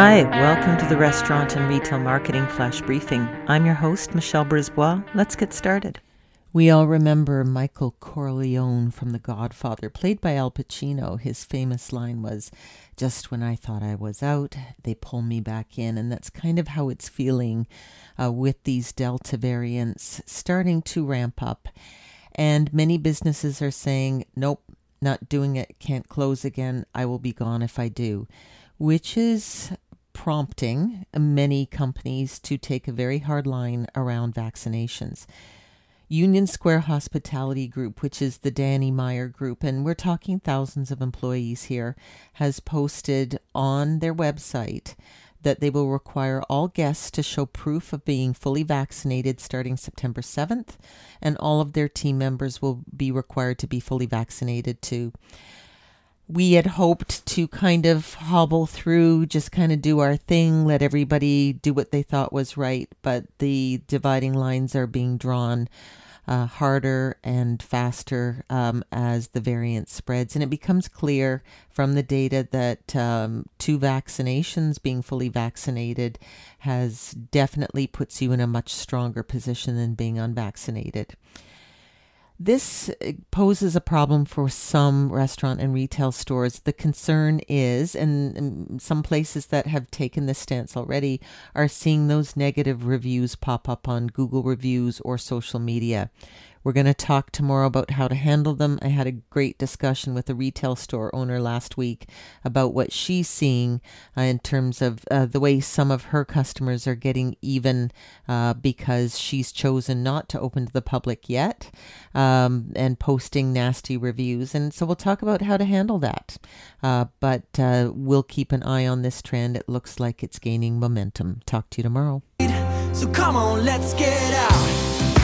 Hi, welcome to the Restaurant and Retail Marketing Flash Briefing. I'm your host, Michelle Brisbois. Let's get started. We all remember Michael Corleone from The Godfather, played by Al Pacino. His famous line was, Just when I thought I was out, they pull me back in. And that's kind of how it's feeling uh, with these Delta variants starting to ramp up. And many businesses are saying, Nope, not doing it, can't close again. I will be gone if I do, which is prompting many companies to take a very hard line around vaccinations. Union Square Hospitality Group, which is the Danny Meyer group, and we're talking thousands of employees here, has posted on their website that they will require all guests to show proof of being fully vaccinated starting September 7th, and all of their team members will be required to be fully vaccinated too. We had hoped to kind of hobble through, just kind of do our thing, let everybody do what they thought was right, but the dividing lines are being drawn uh, harder and faster um, as the variant spreads. And it becomes clear from the data that um, two vaccinations, being fully vaccinated, has definitely puts you in a much stronger position than being unvaccinated. This uh, poses a problem for some restaurant and retail stores. The concern is, and some places that have taken this stance already are seeing those negative reviews pop up on Google reviews or social media. We're going to talk tomorrow about how to handle them. I had a great discussion with a retail store owner last week about what she's seeing uh, in terms of uh, the way some of her customers are getting even uh, because she's chosen not to open to the public yet um, and posting nasty reviews. And so we'll talk about how to handle that. Uh, but uh, we'll keep an eye on this trend. It looks like it's gaining momentum. Talk to you tomorrow. So come on, let's get out.